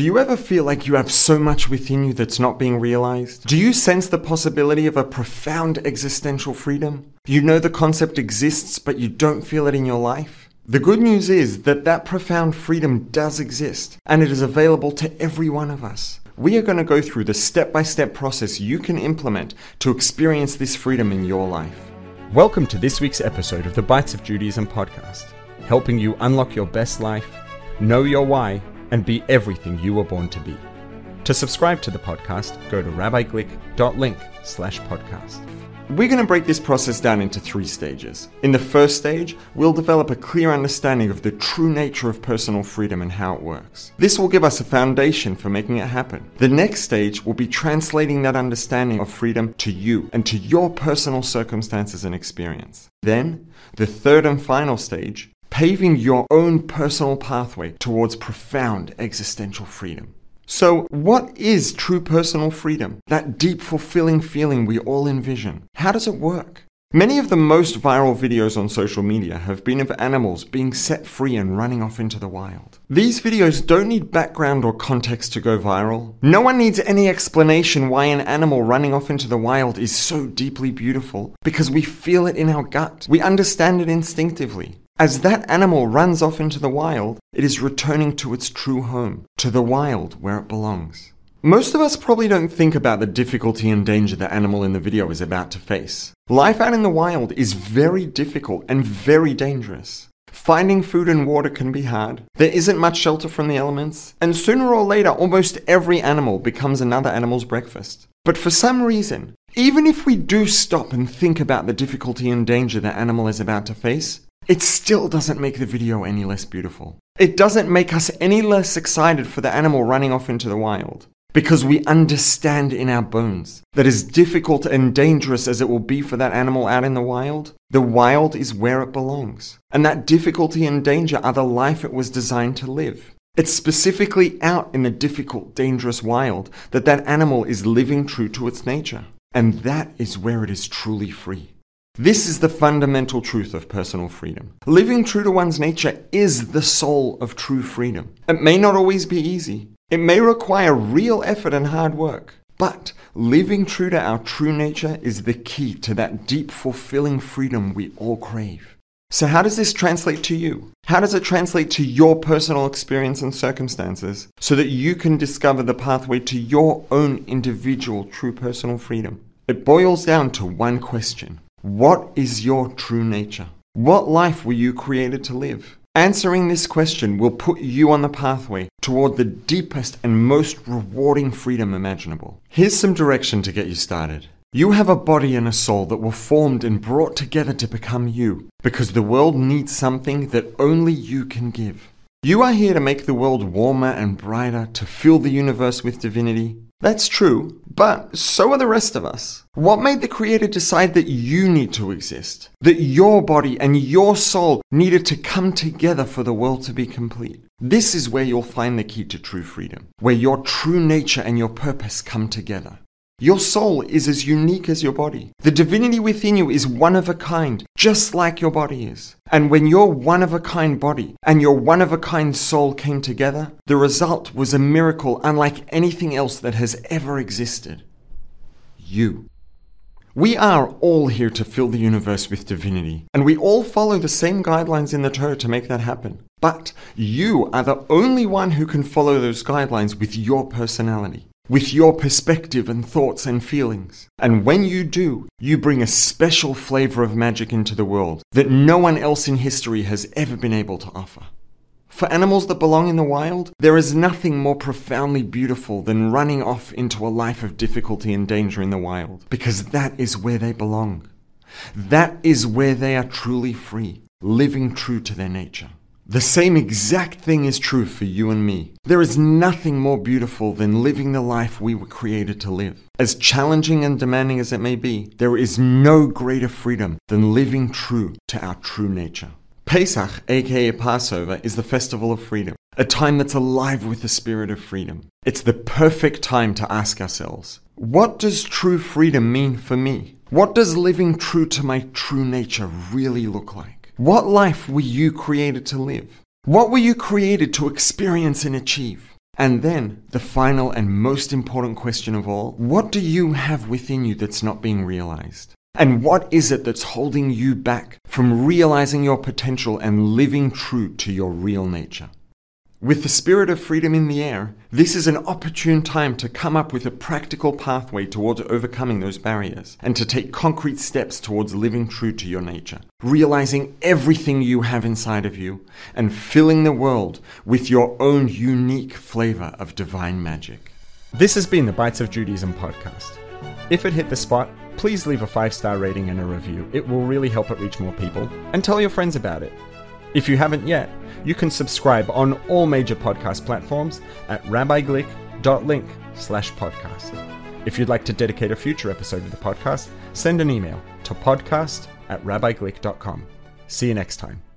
Do you ever feel like you have so much within you that's not being realized? Do you sense the possibility of a profound existential freedom? You know the concept exists, but you don't feel it in your life? The good news is that that profound freedom does exist, and it is available to every one of us. We are going to go through the step by step process you can implement to experience this freedom in your life. Welcome to this week's episode of the Bites of Judaism podcast, helping you unlock your best life, know your why, and be everything you were born to be. To subscribe to the podcast, go to rabbiglick.link slash podcast. We're going to break this process down into three stages. In the first stage, we'll develop a clear understanding of the true nature of personal freedom and how it works. This will give us a foundation for making it happen. The next stage will be translating that understanding of freedom to you and to your personal circumstances and experience. Then, the third and final stage paving your own personal pathway towards profound existential freedom. So, what is true personal freedom? That deep, fulfilling feeling we all envision. How does it work? Many of the most viral videos on social media have been of animals being set free and running off into the wild. These videos don't need background or context to go viral. No one needs any explanation why an animal running off into the wild is so deeply beautiful because we feel it in our gut. We understand it instinctively. As that animal runs off into the wild, it is returning to its true home, to the wild where it belongs. Most of us probably don't think about the difficulty and danger the animal in the video is about to face. Life out in the wild is very difficult and very dangerous. Finding food and water can be hard. There isn't much shelter from the elements, and sooner or later, almost every animal becomes another animal's breakfast. But for some reason, even if we do stop and think about the difficulty and danger the animal is about to face, it still doesn't make the video any less beautiful. It doesn't make us any less excited for the animal running off into the wild. Because we understand in our bones that as difficult and dangerous as it will be for that animal out in the wild, the wild is where it belongs. And that difficulty and danger are the life it was designed to live. It's specifically out in the difficult, dangerous wild that that animal is living true to its nature. And that is where it is truly free. This is the fundamental truth of personal freedom. Living true to one's nature is the soul of true freedom. It may not always be easy. It may require real effort and hard work. But living true to our true nature is the key to that deep, fulfilling freedom we all crave. So, how does this translate to you? How does it translate to your personal experience and circumstances so that you can discover the pathway to your own individual true personal freedom? It boils down to one question what is your true nature? What life were you created to live? Answering this question will put you on the pathway toward the deepest and most rewarding freedom imaginable. Here's some direction to get you started. You have a body and a soul that were formed and brought together to become you, because the world needs something that only you can give. You are here to make the world warmer and brighter, to fill the universe with divinity, that's true, but so are the rest of us. What made the Creator decide that you need to exist? That your body and your soul needed to come together for the world to be complete? This is where you'll find the key to true freedom, where your true nature and your purpose come together. Your soul is as unique as your body. The divinity within you is one of a kind, just like your body is. And when your one of a kind body and your one of a kind soul came together, the result was a miracle unlike anything else that has ever existed. You. We are all here to fill the universe with divinity, and we all follow the same guidelines in the Torah to make that happen. But you are the only one who can follow those guidelines with your personality with your perspective and thoughts and feelings. And when you do, you bring a special flavor of magic into the world that no one else in history has ever been able to offer. For animals that belong in the wild, there is nothing more profoundly beautiful than running off into a life of difficulty and danger in the wild, because that is where they belong. That is where they are truly free, living true to their nature. The same exact thing is true for you and me. There is nothing more beautiful than living the life we were created to live. As challenging and demanding as it may be, there is no greater freedom than living true to our true nature. Pesach, aka Passover, is the festival of freedom, a time that's alive with the spirit of freedom. It's the perfect time to ask ourselves, what does true freedom mean for me? What does living true to my true nature really look like? What life were you created to live? What were you created to experience and achieve? And then, the final and most important question of all what do you have within you that's not being realized? And what is it that's holding you back from realizing your potential and living true to your real nature? With the spirit of freedom in the air, this is an opportune time to come up with a practical pathway towards overcoming those barriers and to take concrete steps towards living true to your nature, realizing everything you have inside of you and filling the world with your own unique flavor of divine magic. This has been the Bites of Judaism podcast. If it hit the spot, please leave a five star rating and a review. It will really help it reach more people. And tell your friends about it. If you haven't yet, you can subscribe on all major podcast platforms at rabbiglick.link slash podcast. If you'd like to dedicate a future episode of the podcast, send an email to podcast at rabbiglick.com. See you next time.